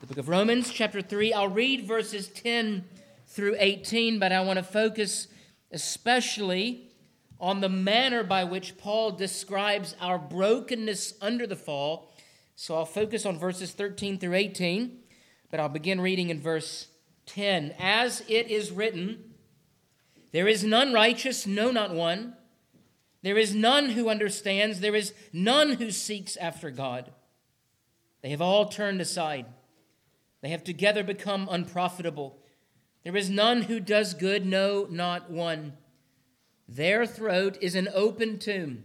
the book of Romans, chapter 3. I'll read verses 10 through 18, but I want to focus especially on the manner by which Paul describes our brokenness under the fall. So I'll focus on verses 13 through 18, but I'll begin reading in verse 10. As it is written, there is none righteous, no, not one. There is none who understands, there is none who seeks after God. They have all turned aside. They have together become unprofitable. There is none who does good, no, not one. Their throat is an open tomb.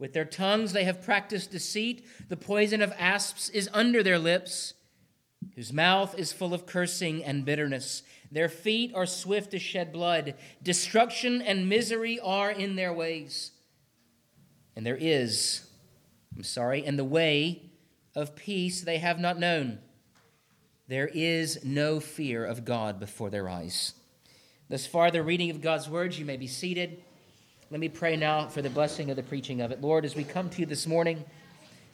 With their tongues they have practiced deceit. The poison of asps is under their lips, whose mouth is full of cursing and bitterness. Their feet are swift to shed blood. Destruction and misery are in their ways. And there is, I'm sorry, and the way of peace they have not known. There is no fear of God before their eyes. Thus far, the reading of God's words. You may be seated. Let me pray now for the blessing of the preaching of it. Lord, as we come to you this morning,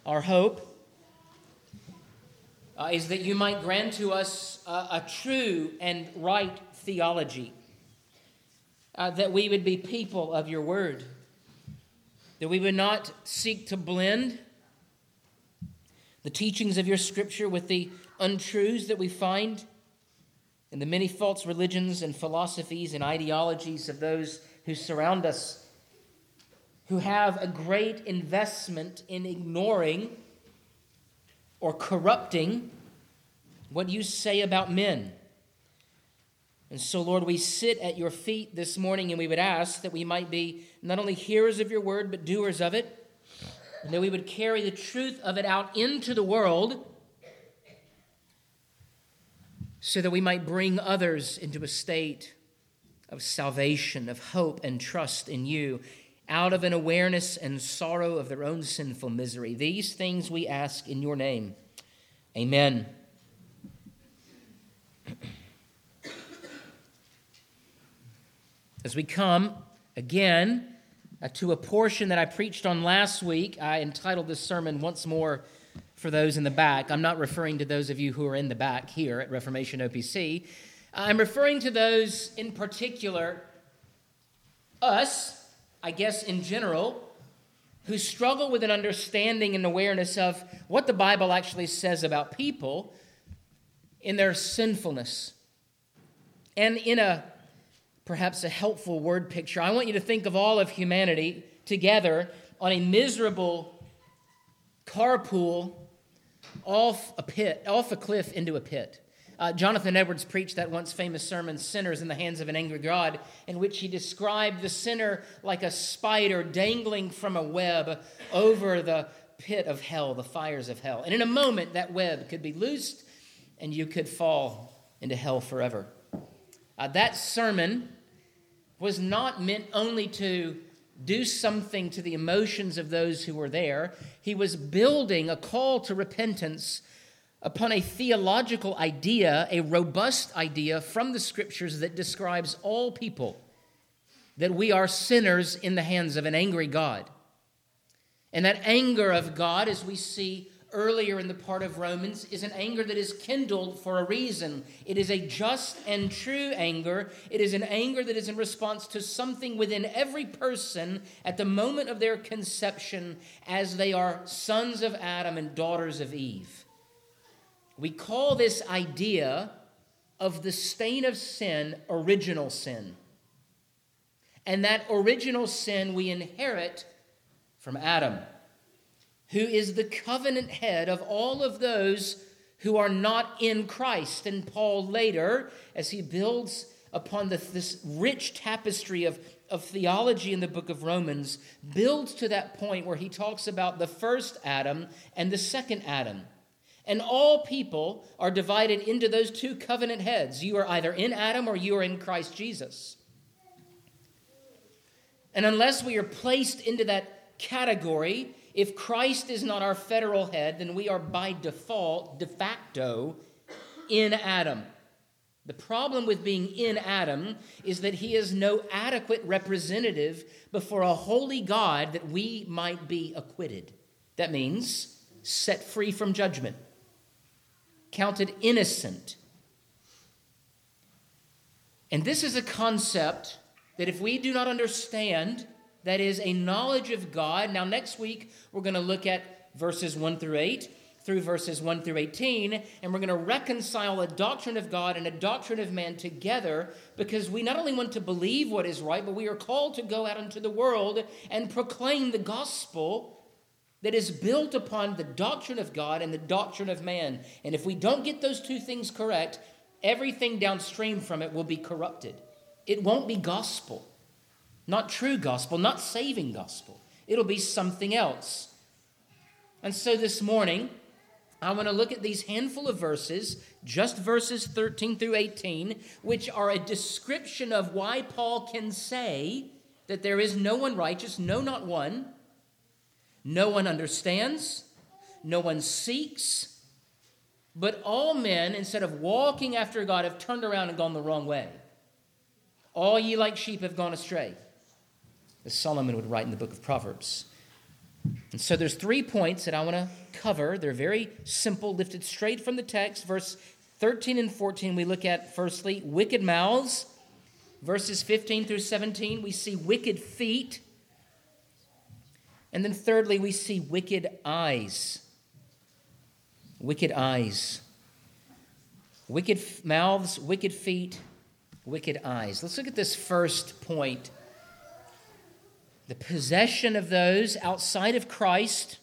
our hope uh, is that you might grant to us uh, a true and right theology, uh, that we would be people of your word, that we would not seek to blend the teachings of your scripture with the untruths that we find in the many false religions and philosophies and ideologies of those who surround us, who have a great investment in ignoring or corrupting what you say about men. And so, Lord, we sit at your feet this morning and we would ask that we might be not only hearers of your word, but doers of it, and that we would carry the truth of it out into the world so that we might bring others into a state of salvation, of hope and trust in you, out of an awareness and sorrow of their own sinful misery. These things we ask in your name. Amen. As we come again uh, to a portion that I preached on last week, I entitled this sermon once more for those in the back. I'm not referring to those of you who are in the back here at Reformation OPC. I'm referring to those in particular, us, I guess in general, who struggle with an understanding and awareness of what the Bible actually says about people in their sinfulness. And in a perhaps a helpful word picture, I want you to think of all of humanity together on a miserable carpool off a pit, off a cliff into a pit. Uh, Jonathan Edwards preached that once famous sermon, Sinners in the Hands of an Angry God, in which he described the sinner like a spider dangling from a web over the pit of hell, the fires of hell. And in a moment, that web could be loosed and you could fall into hell forever. Uh, that sermon was not meant only to do something to the emotions of those who were there. He was building a call to repentance upon a theological idea, a robust idea from the scriptures that describes all people that we are sinners in the hands of an angry God. And that anger of God, as we see earlier in the part of Romans is an anger that is kindled for a reason. It is a just and true anger. It is an anger that is in response to something within every person at the moment of their conception as they are sons of Adam and daughters of Eve. We call this idea of the stain of sin original sin. And that original sin we inherit from Adam who is the covenant head of all of those who are not in Christ. And Paul later, as he builds upon the, this rich tapestry of, of theology in the book of Romans, builds to that point where he talks about the first Adam and the second Adam. And all people are divided into those two covenant heads. You are either in Adam or you are in Christ Jesus. And unless we are placed into that category, if Christ is not our federal head, then we are by default, de facto, in Adam. The problem with being in Adam is that he is no adequate representative before a holy God that we might be acquitted. That means set free from judgment, counted innocent. And this is a concept that if we do not understand, that is a knowledge of God. Now, next week, we're going to look at verses 1 through 8 through verses 1 through 18, and we're going to reconcile a doctrine of God and a doctrine of man together because we not only want to believe what is right, but we are called to go out into the world and proclaim the gospel that is built upon the doctrine of God and the doctrine of man. And if we don't get those two things correct, everything downstream from it will be corrupted. It won't be gospel, not true gospel, not saving gospel. It'll be something else. And so this morning, I want to look at these handful of verses, just verses 13 through 18, which are a description of why Paul can say that there is no one righteous, no, not one. No one understands, no one seeks, but all men, instead of walking after God, have turned around and gone the wrong way. All ye like sheep have gone astray, Solomon would write in the book of Proverbs. And so there's three points that I want to cover. They're very simple, lifted straight from the text. Verse 13 and 14, we look at firstly wicked mouths. Verses 15 through 17, we see wicked feet. And then thirdly, we see wicked eyes. Wicked eyes. Wicked mouths, wicked feet, wicked eyes. Let's look at this first point the possession of those outside of Christ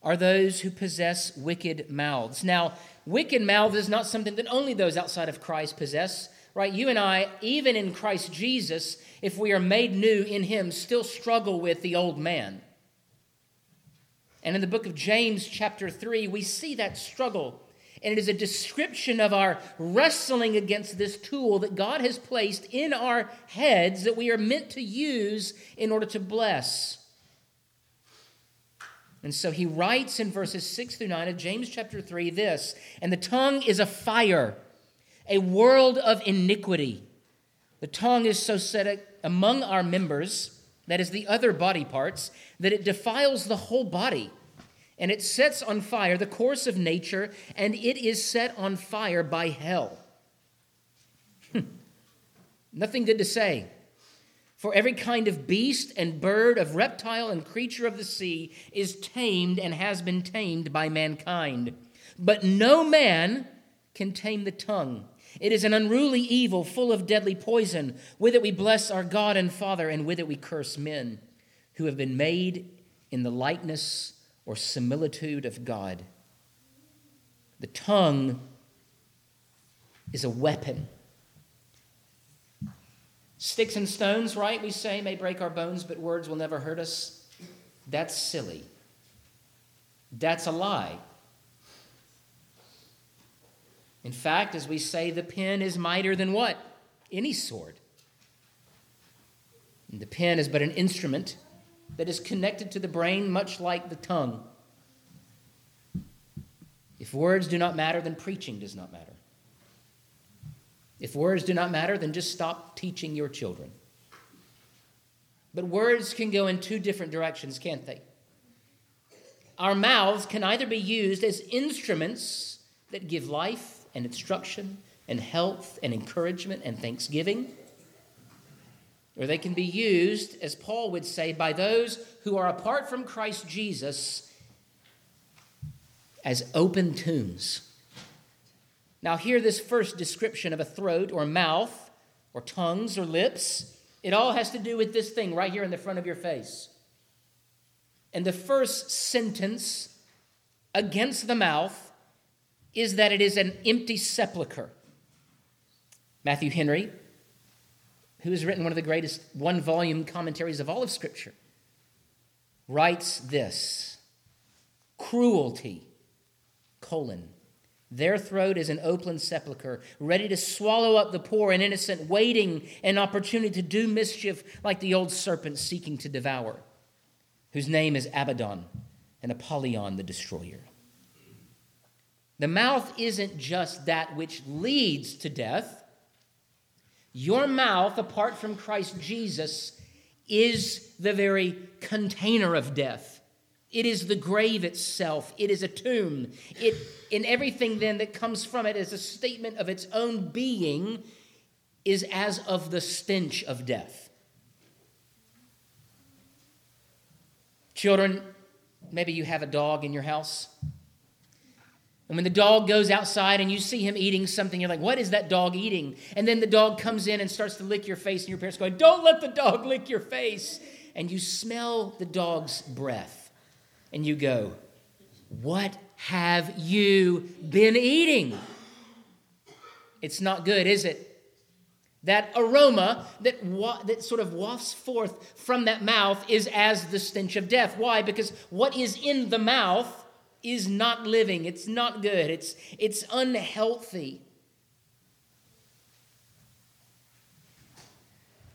are those who possess wicked mouths. Now, wicked mouth is not something that only those outside of Christ possess, right? You and I, even in Christ Jesus, if we are made new in Him, still struggle with the old man. And in the book of James, chapter 3, we see that struggle and it is a description of our wrestling against this tool that God has placed in our heads that we are meant to use in order to bless. And so he writes in verses 6 through 9 of James chapter 3 this And the tongue is a fire, a world of iniquity. The tongue is so set among our members, that is the other body parts, that it defiles the whole body and it sets on fire the course of nature, and it is set on fire by hell. Hmm. Nothing good to say. For every kind of beast and bird, of reptile and creature of the sea is tamed and has been tamed by mankind. But no man can tame the tongue. It is an unruly evil full of deadly poison. With it we bless our God and Father, and with it we curse men who have been made in the likeness or similitude of God. The tongue is a weapon. Sticks and stones, right? We say, may break our bones, but words will never hurt us. That's silly. That's a lie. In fact, as we say, the pen is mightier than what? Any sword. And the pen is but an instrument that is connected to the brain, much like the tongue. If words do not matter, then preaching does not matter. If words do not matter, then just stop teaching your children. But words can go in two different directions, can't they? Our mouths can either be used as instruments that give life and instruction and health and encouragement and thanksgiving or they can be used, as Paul would say, by those who are apart from Christ Jesus as open tombs. Now, hear this first description of a throat or mouth or tongues or lips. It all has to do with this thing right here in the front of your face. And the first sentence against the mouth is that it is an empty sepulchre. Matthew Henry who has written one of the greatest one volume commentaries of all of Scripture, writes this cruelty, colon. Their throat is an open sepulchre, ready to swallow up the poor and innocent, waiting an opportunity to do mischief like the old serpent seeking to devour, whose name is Abaddon and Apollyon the destroyer. The mouth isn't just that which leads to death, your mouth, apart from Christ Jesus, is the very container of death. It is the grave itself. It is a tomb. It, in everything then that comes from it as a statement of its own being, is as of the stench of death. Children, maybe you have a dog in your house. And when the dog goes outside and you see him eating something, you're like, what is that dog eating? And then the dog comes in and starts to lick your face, and your parents going, don't let the dog lick your face. And you smell the dog's breath and you go, What have you been eating? It's not good, is it? That aroma that, wa- that sort of wafts forth from that mouth is as the stench of death. Why? Because what is in the mouth is not living. It's not good. It's, it's unhealthy.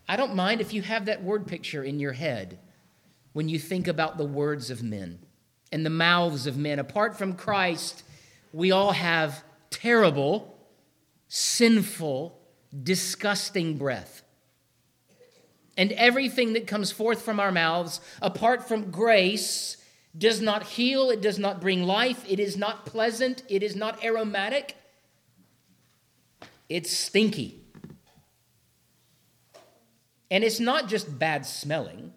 I don't mind if you have that word picture in your head when you think about the words of men and the mouths of men. Apart from Christ, we all have terrible, sinful, disgusting breath. And everything that comes forth from our mouths, apart from grace, does not heal, it does not bring life, it is not pleasant, it is not aromatic, it's stinky. And it's not just bad smelling,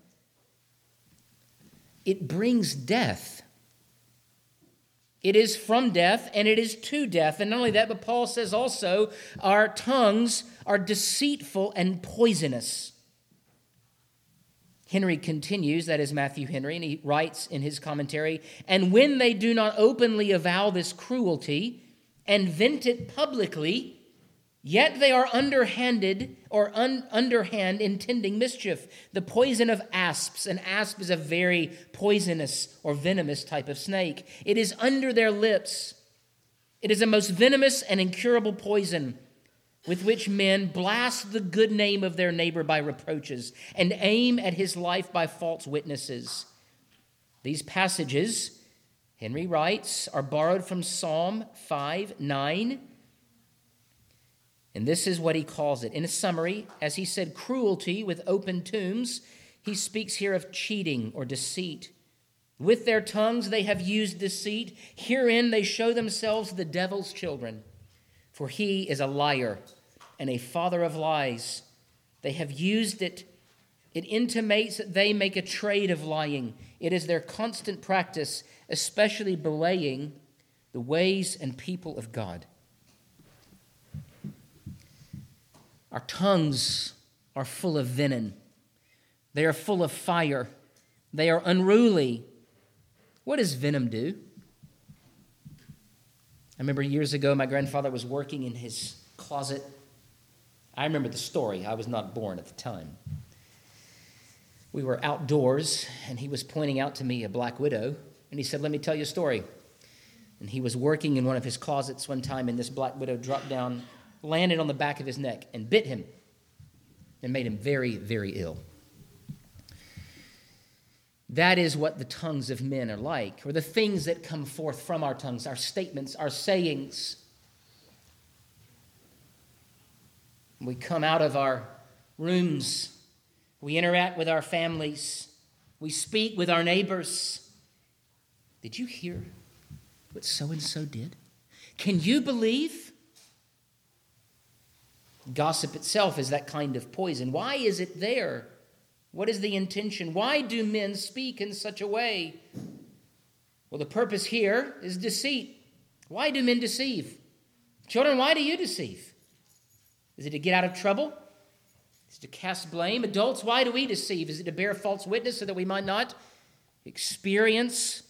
it brings death. It is from death and it is to death. And not only that, but Paul says also our tongues are deceitful and poisonous. Henry continues, that is Matthew Henry, and he writes in his commentary, and when they do not openly avow this cruelty and vent it publicly, Yet they are underhanded or un- underhand intending mischief. The poison of asps, an asp is a very poisonous or venomous type of snake. It is under their lips. It is a most venomous and incurable poison with which men blast the good name of their neighbor by reproaches and aim at his life by false witnesses. These passages, Henry writes, are borrowed from Psalm 5 9 and this is what he calls it. In a summary, as he said, cruelty with open tombs, he speaks here of cheating or deceit. With their tongues they have used deceit. Herein they show themselves the devil's children. For he is a liar and a father of lies. They have used it. It intimates that they make a trade of lying. It is their constant practice, especially belaying the ways and people of God. Our tongues are full of venom, they are full of fire, they are unruly. What does venom do? I remember years ago, my grandfather was working in his closet. I remember the story. I was not born at the time. We were outdoors, and he was pointing out to me a black widow, and he said, Let me tell you a story. And he was working in one of his closets one time, and this black widow dropped down landed on the back of his neck and bit him and made him very, very ill. That is what the tongues of men are like, or the things that come forth from our tongues, our statements, our sayings. We come out of our rooms, we interact with our families, we speak with our neighbors. Did you hear what so and so did? Can you believe? Gossip itself is that kind of poison. Why is it there? What is the intention? Why do men speak in such a way? Well, the purpose here is deceit. Why do men deceive? Children, why do you deceive? Is it to get out of trouble? Is it to cast blame? Adults, why do we deceive? Is it to bear false witness so that we might not experience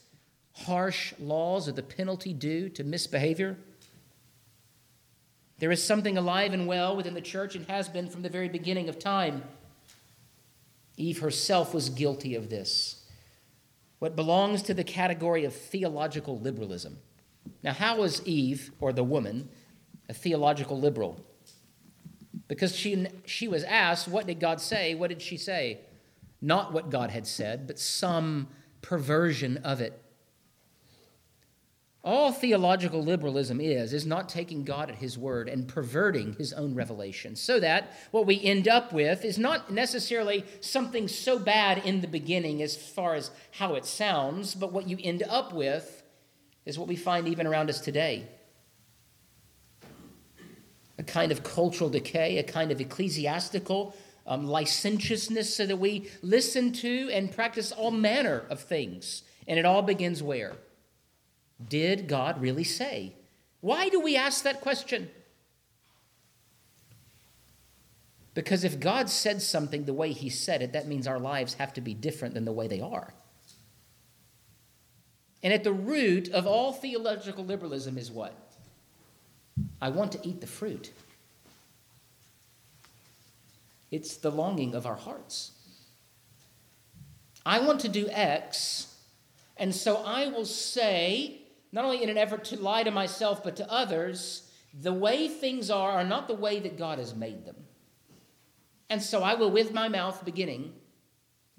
harsh laws or the penalty due to misbehavior? There is something alive and well within the church and has been from the very beginning of time. Eve herself was guilty of this. What belongs to the category of theological liberalism. Now, how was Eve, or the woman, a theological liberal? Because she, she was asked, What did God say? What did she say? Not what God had said, but some perversion of it. All theological liberalism is, is not taking God at His word and perverting His own revelation. So that what we end up with is not necessarily something so bad in the beginning as far as how it sounds, but what you end up with is what we find even around us today a kind of cultural decay, a kind of ecclesiastical um, licentiousness, so that we listen to and practice all manner of things. And it all begins where? Did God really say? Why do we ask that question? Because if God said something the way He said it, that means our lives have to be different than the way they are. And at the root of all theological liberalism is what? I want to eat the fruit. It's the longing of our hearts. I want to do X, and so I will say not only in an effort to lie to myself, but to others, the way things are are not the way that God has made them. And so I will, with my mouth beginning,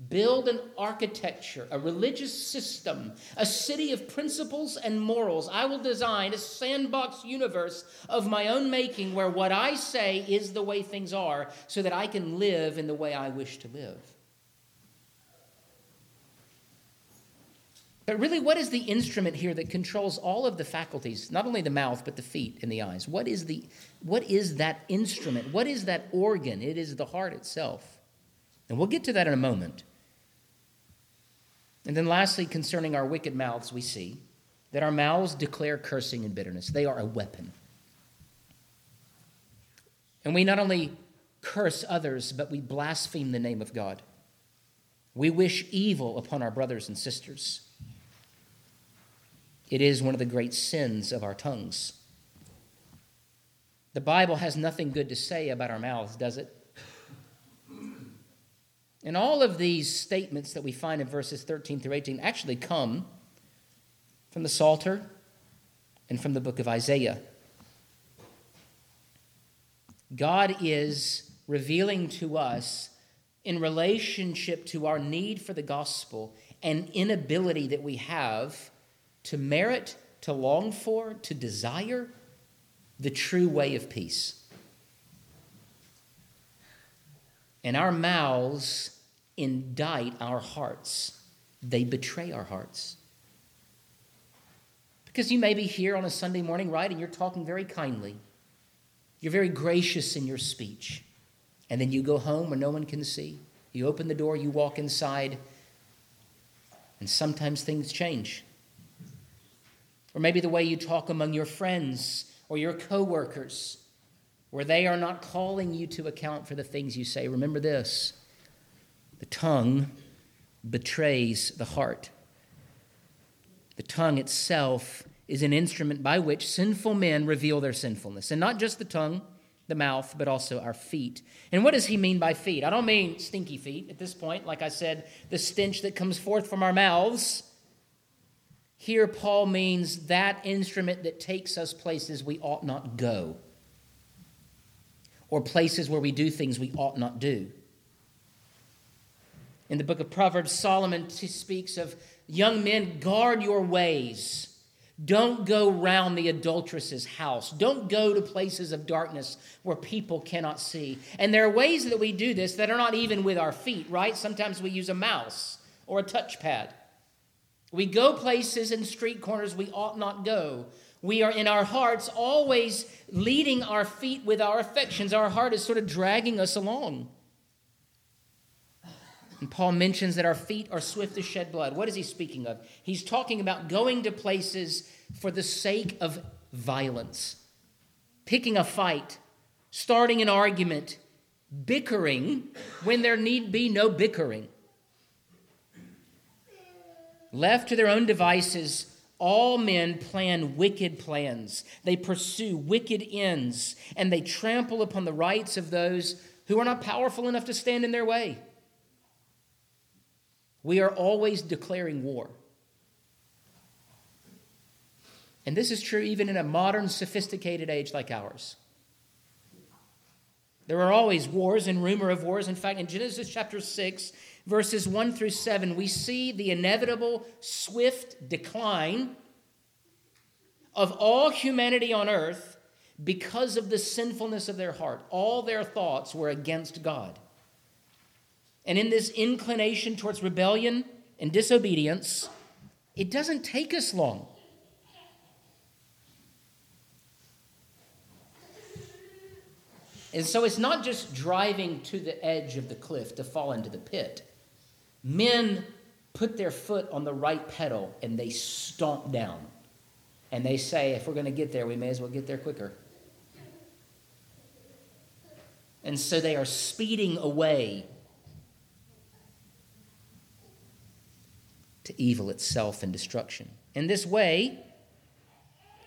build an architecture, a religious system, a city of principles and morals. I will design a sandbox universe of my own making where what I say is the way things are so that I can live in the way I wish to live. But really, what is the instrument here that controls all of the faculties, not only the mouth, but the feet and the eyes? What is, the, what is that instrument? What is that organ? It is the heart itself. And we'll get to that in a moment. And then, lastly, concerning our wicked mouths, we see that our mouths declare cursing and bitterness. They are a weapon. And we not only curse others, but we blaspheme the name of God. We wish evil upon our brothers and sisters. It is one of the great sins of our tongues. The Bible has nothing good to say about our mouths, does it? And all of these statements that we find in verses 13 through 18 actually come from the Psalter and from the book of Isaiah. God is revealing to us in relationship to our need for the gospel and inability that we have to merit, to long for, to desire the true way of peace. And our mouths indict our hearts, they betray our hearts. Because you may be here on a Sunday morning, right, and you're talking very kindly. You're very gracious in your speech. And then you go home where no one can see. You open the door, you walk inside, and sometimes things change. Or maybe the way you talk among your friends or your coworkers, where they are not calling you to account for the things you say. Remember this the tongue betrays the heart. The tongue itself is an instrument by which sinful men reveal their sinfulness. And not just the tongue, the mouth, but also our feet. And what does he mean by feet? I don't mean stinky feet at this point. Like I said, the stench that comes forth from our mouths here, Paul means that instrument that takes us places we ought not go, or places where we do things we ought not do. In the book of Proverbs, Solomon speaks of young men, guard your ways. Don't go round the adulteress's house. Don't go to places of darkness where people cannot see. And there are ways that we do this that are not even with our feet, right? Sometimes we use a mouse or a touchpad. We go places and street corners we ought not go. We are in our hearts always leading our feet with our affections. Our heart is sort of dragging us along. And Paul mentions that our feet are swift to shed blood. What is he speaking of? He's talking about going to places for the sake of violence, picking a fight, starting an argument, bickering when there need be no bickering. Left to their own devices, all men plan wicked plans. They pursue wicked ends, and they trample upon the rights of those who are not powerful enough to stand in their way. We are always declaring war. And this is true even in a modern, sophisticated age like ours. There are always wars and rumor of wars. In fact, in Genesis chapter 6, verses 1 through 7, we see the inevitable swift decline of all humanity on earth because of the sinfulness of their heart. All their thoughts were against God. And in this inclination towards rebellion and disobedience, it doesn't take us long. And so it's not just driving to the edge of the cliff to fall into the pit. Men put their foot on the right pedal and they stomp down. And they say, if we're going to get there, we may as well get there quicker. And so they are speeding away to evil itself and destruction. In this way,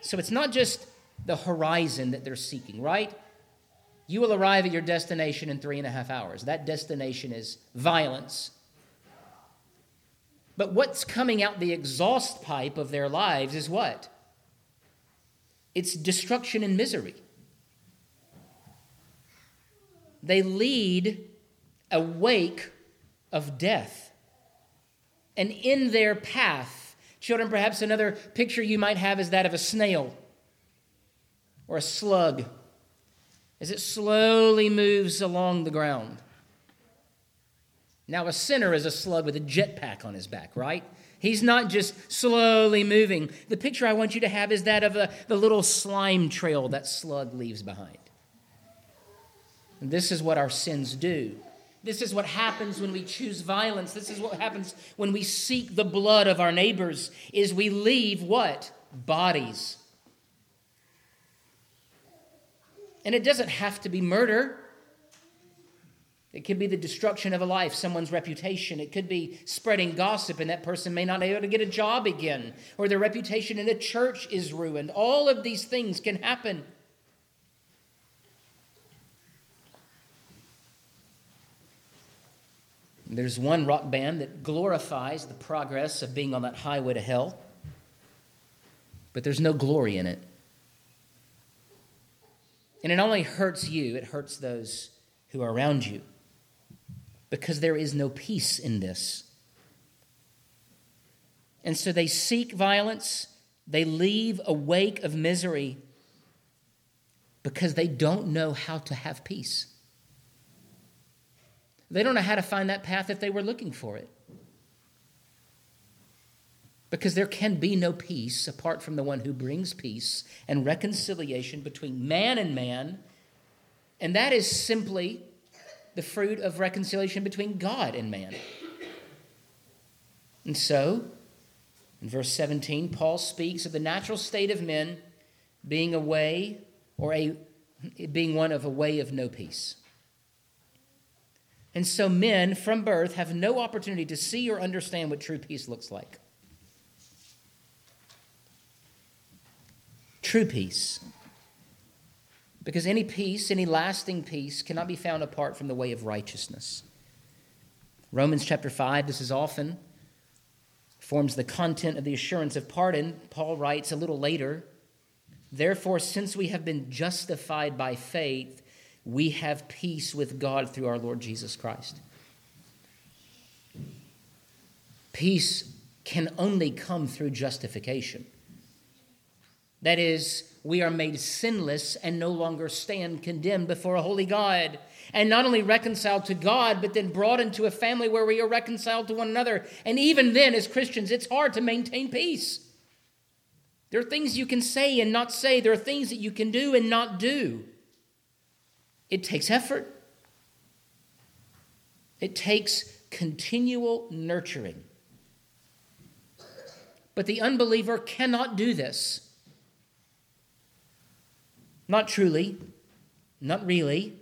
so it's not just the horizon that they're seeking, right? You will arrive at your destination in three and a half hours. That destination is violence. But what's coming out the exhaust pipe of their lives is what? It's destruction and misery. They lead a wake of death. And in their path, children, perhaps another picture you might have is that of a snail or a slug as it slowly moves along the ground. Now, a sinner is a slug with a jetpack on his back, right? He's not just slowly moving. The picture I want you to have is that of a, the little slime trail that slug leaves behind. And this is what our sins do. This is what happens when we choose violence. This is what happens when we seek the blood of our neighbors is we leave what? Bodies. And it doesn't have to be murder. It could be the destruction of a life, someone's reputation. It could be spreading gossip, and that person may not be able to get a job again, or their reputation in a church is ruined. All of these things can happen. There's one rock band that glorifies the progress of being on that highway to hell, but there's no glory in it. And it only hurts you, it hurts those who are around you because there is no peace in this. And so they seek violence, they leave a wake of misery because they don't know how to have peace. They don't know how to find that path if they were looking for it. Because there can be no peace apart from the one who brings peace and reconciliation between man and man. And that is simply the fruit of reconciliation between God and man. And so, in verse 17, Paul speaks of the natural state of men being a way or a being one of a way of no peace. And so men from birth have no opportunity to see or understand what true peace looks like. True peace. Because any peace, any lasting peace, cannot be found apart from the way of righteousness. Romans chapter 5, this is often forms the content of the assurance of pardon. Paul writes a little later, Therefore, since we have been justified by faith, we have peace with God through our Lord Jesus Christ. Peace can only come through justification. That is, we are made sinless and no longer stand condemned before a holy God. And not only reconciled to God, but then brought into a family where we are reconciled to one another. And even then, as Christians, it's hard to maintain peace. There are things you can say and not say, there are things that you can do and not do. It takes effort, it takes continual nurturing. But the unbeliever cannot do this. Not truly, not really.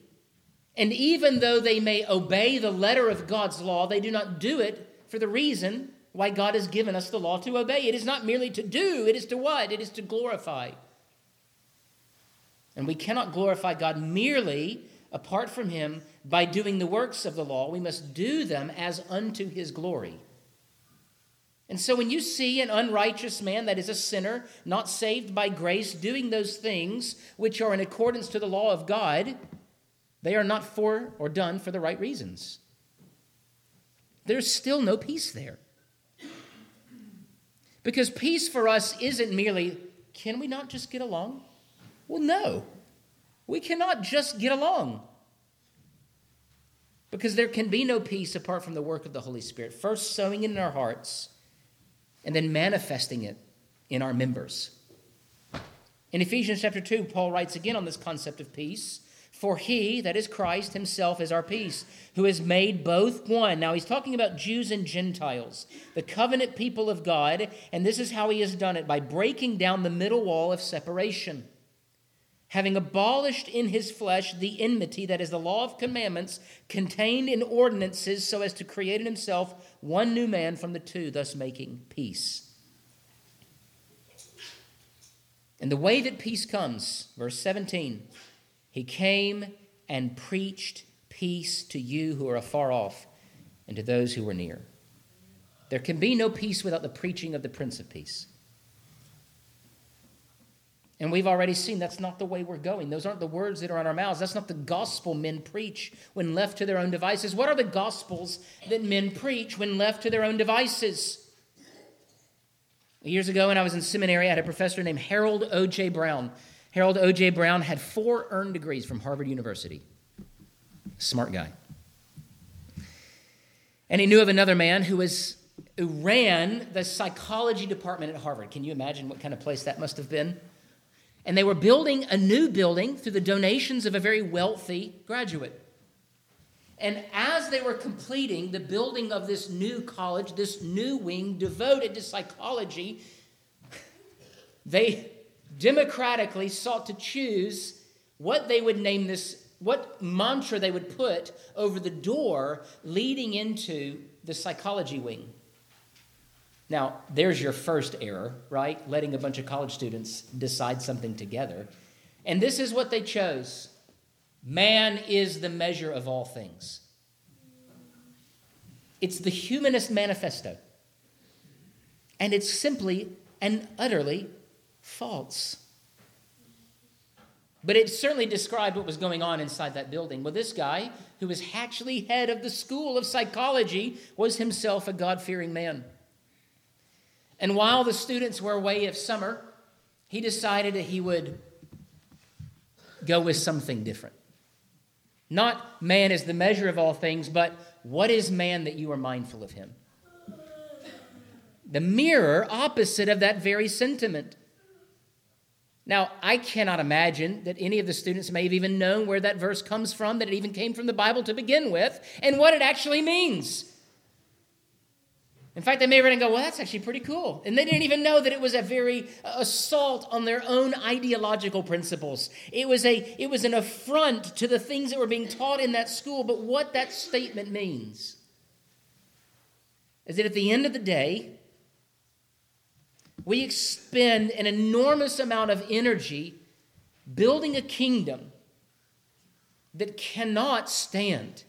And even though they may obey the letter of God's law, they do not do it for the reason why God has given us the law to obey. It is not merely to do, it is to what? It is to glorify. And we cannot glorify God merely apart from Him by doing the works of the law. We must do them as unto His glory. And so when you see an unrighteous man that is a sinner, not saved by grace, doing those things which are in accordance to the law of God, they are not for or done for the right reasons. There's still no peace there. Because peace for us isn't merely can we not just get along? Well, no. We cannot just get along. Because there can be no peace apart from the work of the Holy Spirit. First, sowing it in our hearts, and then manifesting it in our members. In Ephesians chapter 2, Paul writes again on this concept of peace. For he, that is Christ himself, is our peace, who has made both one. Now he's talking about Jews and Gentiles, the covenant people of God, and this is how he has done it by breaking down the middle wall of separation having abolished in his flesh the enmity, that is, the law of commandments contained in ordinances, so as to create in himself one new man from the two, thus making peace. And the way that peace comes, verse 17, he came and preached peace to you who are afar off and to those who are near. There can be no peace without the preaching of the Prince of Peace. And we've already seen that's not the way we're going. Those aren't the words that are on our mouths. That's not the gospel men preach when left to their own devices. What are the gospels that men preach when left to their own devices? Years ago, when I was in seminary, I had a professor named Harold O.J. Brown. Harold O.J. Brown had four earned degrees from Harvard University. Smart guy. And he knew of another man who was who ran the psychology department at Harvard. Can you imagine what kind of place that must have been? And they were building a new building through the donations of a very wealthy graduate. And as they were completing the building of this new college, this new wing devoted to psychology, they democratically sought to choose what they would name this, what mantra they would put over the door leading into the psychology wing. Now, there's your first error, right? Letting a bunch of college students decide something together. And this is what they chose man is the measure of all things. It's the humanist manifesto. And it's simply and utterly false. But it certainly described what was going on inside that building. Well, this guy, who was actually head of the school of psychology, was himself a God fearing man. And while the students were away of summer, he decided that he would go with something different. Not man is the measure of all things, but what is man that you are mindful of him? The mirror opposite of that very sentiment. Now, I cannot imagine that any of the students may have even known where that verse comes from, that it even came from the Bible to begin with, and what it actually means. In fact, they may read and go, well, that's actually pretty cool. And they didn't even know that it was a very uh, assault on their own ideological principles. It was, a, it was an affront to the things that were being taught in that school. But what that statement means is that at the end of the day, we expend an enormous amount of energy building a kingdom that cannot stand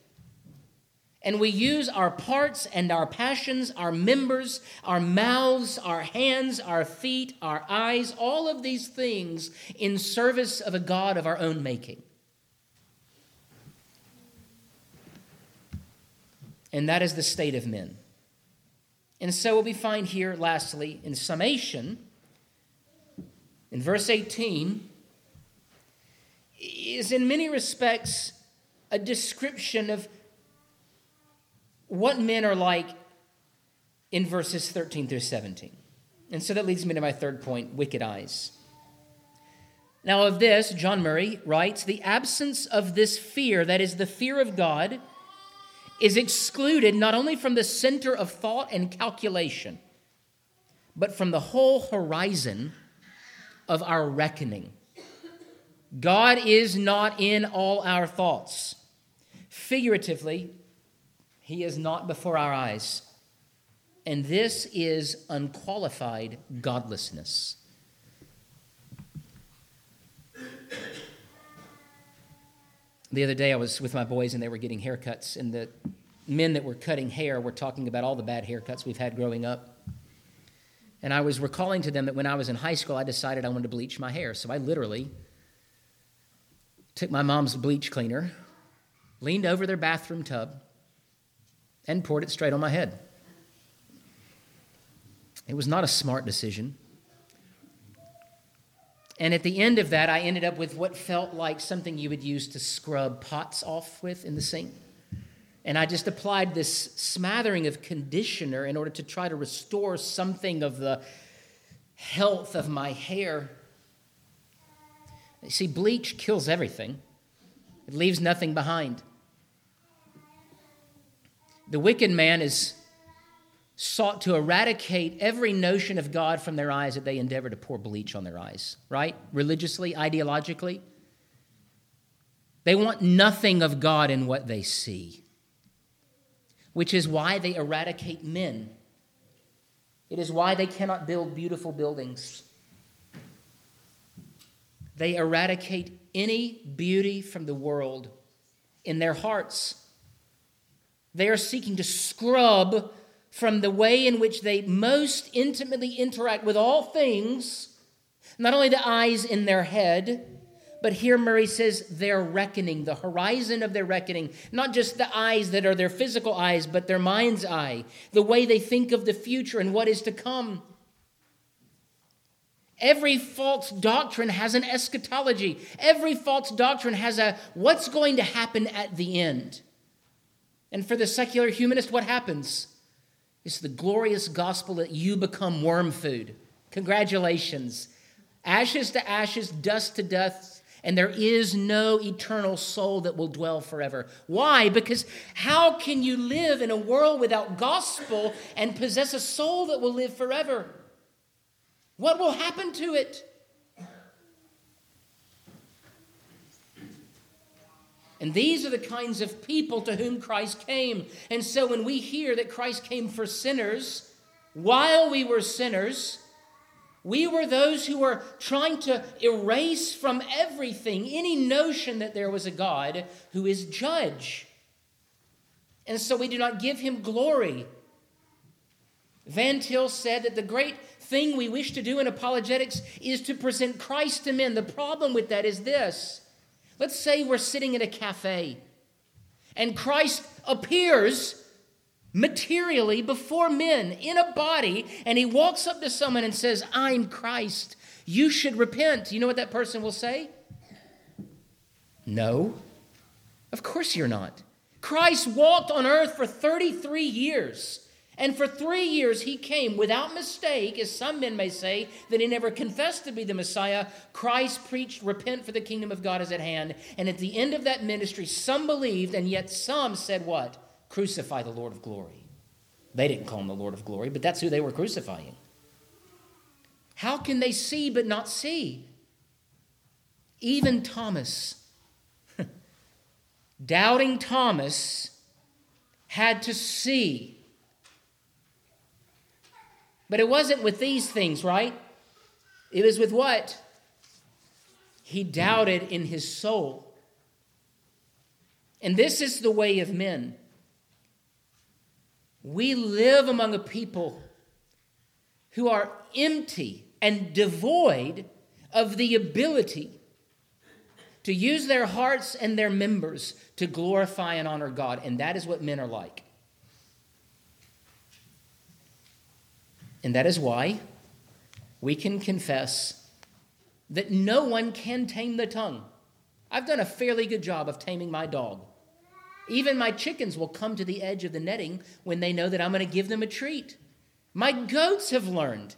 and we use our parts and our passions, our members, our mouths, our hands, our feet, our eyes, all of these things in service of a God of our own making. And that is the state of men. And so, what we find here, lastly, in summation, in verse 18, is in many respects a description of what men are like in verses 13 through 17. And so that leads me to my third point wicked eyes. Now, of this, John Murray writes the absence of this fear, that is, the fear of God, is excluded not only from the center of thought and calculation, but from the whole horizon of our reckoning. God is not in all our thoughts. Figuratively, he is not before our eyes. And this is unqualified godlessness. The other day, I was with my boys and they were getting haircuts, and the men that were cutting hair were talking about all the bad haircuts we've had growing up. And I was recalling to them that when I was in high school, I decided I wanted to bleach my hair. So I literally took my mom's bleach cleaner, leaned over their bathroom tub, and poured it straight on my head. It was not a smart decision. And at the end of that, I ended up with what felt like something you would use to scrub pots off with in the sink. And I just applied this smattering of conditioner in order to try to restore something of the health of my hair. You see, bleach kills everything, it leaves nothing behind. The wicked man is sought to eradicate every notion of God from their eyes that they endeavor to pour bleach on their eyes, right? Religiously, ideologically. They want nothing of God in what they see, which is why they eradicate men. It is why they cannot build beautiful buildings. They eradicate any beauty from the world in their hearts. They are seeking to scrub from the way in which they most intimately interact with all things, not only the eyes in their head, but here Murray says their reckoning, the horizon of their reckoning, not just the eyes that are their physical eyes, but their mind's eye, the way they think of the future and what is to come. Every false doctrine has an eschatology. Every false doctrine has a what's going to happen at the end. And for the secular humanist, what happens? It's the glorious gospel that you become worm food. Congratulations. Ashes to ashes, dust to dust, and there is no eternal soul that will dwell forever. Why? Because how can you live in a world without gospel and possess a soul that will live forever? What will happen to it? And these are the kinds of people to whom Christ came. And so when we hear that Christ came for sinners, while we were sinners, we were those who were trying to erase from everything any notion that there was a God who is judge. And so we do not give him glory. Van Til said that the great thing we wish to do in apologetics is to present Christ to men. The problem with that is this Let's say we're sitting in a cafe and Christ appears materially before men in a body, and he walks up to someone and says, I'm Christ. You should repent. You know what that person will say? No. Of course you're not. Christ walked on earth for 33 years. And for three years he came without mistake, as some men may say, that he never confessed to be the Messiah. Christ preached, Repent, for the kingdom of God is at hand. And at the end of that ministry, some believed, and yet some said, What? Crucify the Lord of glory. They didn't call him the Lord of glory, but that's who they were crucifying. How can they see but not see? Even Thomas, doubting Thomas, had to see but it wasn't with these things, right? It was with what? He doubted in his soul. And this is the way of men. We live among a people who are empty and devoid of the ability to use their hearts and their members to glorify and honor God. And that is what men are like. And that is why we can confess that no one can tame the tongue. I've done a fairly good job of taming my dog. Even my chickens will come to the edge of the netting when they know that I'm going to give them a treat. My goats have learned.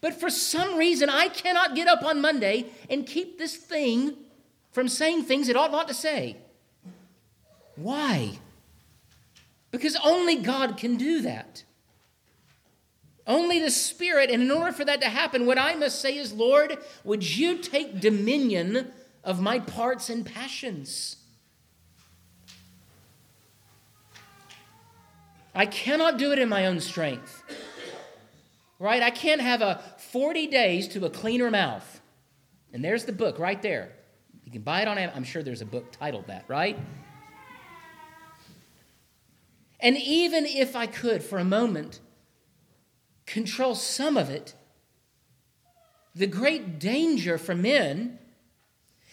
But for some reason, I cannot get up on Monday and keep this thing from saying things it ought not to say. Why? Because only God can do that. Only the Spirit. And in order for that to happen, what I must say is, Lord, would you take dominion of my parts and passions? I cannot do it in my own strength. Right? I can't have a 40 days to a cleaner mouth. And there's the book right there. You can buy it on Amazon. I'm sure there's a book titled that, right? And even if I could for a moment control some of it. The great danger for men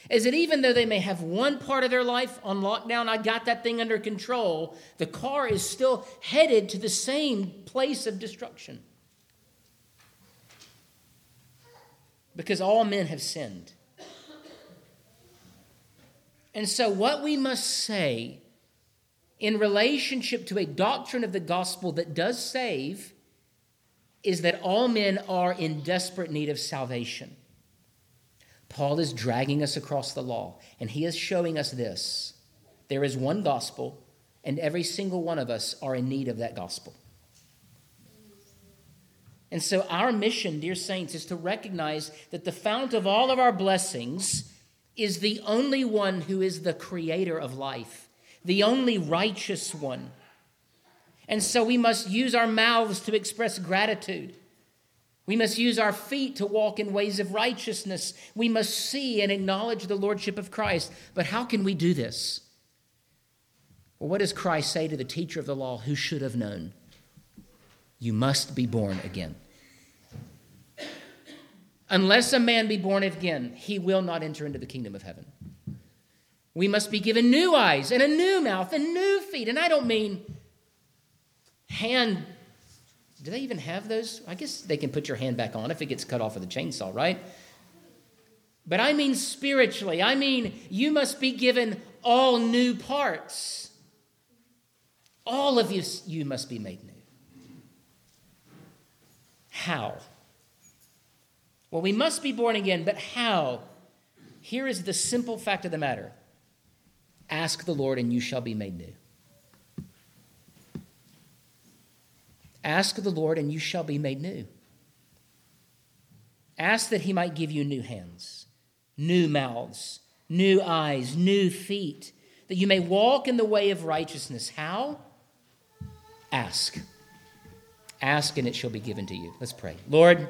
is that even though they may have one part of their life on lockdown, I got that thing under control, the car is still headed to the same place of destruction. because all men have sinned. And so, what we must say in relationship to a doctrine of the gospel that does save is that all men are in desperate need of salvation. Paul is dragging us across the law, and he is showing us this there is one gospel, and every single one of us are in need of that gospel. And so, our mission, dear saints, is to recognize that the fount of all of our blessings is the only one who is the creator of life, the only righteous one. And so, we must use our mouths to express gratitude. We must use our feet to walk in ways of righteousness. We must see and acknowledge the Lordship of Christ. But how can we do this? Well, what does Christ say to the teacher of the law who should have known? You must be born again. Unless a man be born again, he will not enter into the kingdom of heaven. We must be given new eyes and a new mouth and new feet. And I don't mean hand. Do they even have those? I guess they can put your hand back on if it gets cut off with a chainsaw, right? But I mean spiritually. I mean you must be given all new parts. All of you, you must be made new. How? Well, we must be born again, but how? Here is the simple fact of the matter ask the Lord, and you shall be made new. Ask of the Lord, and you shall be made new. Ask that He might give you new hands, new mouths, new eyes, new feet, that you may walk in the way of righteousness. How? Ask. Ask, and it shall be given to you. Let's pray. Lord,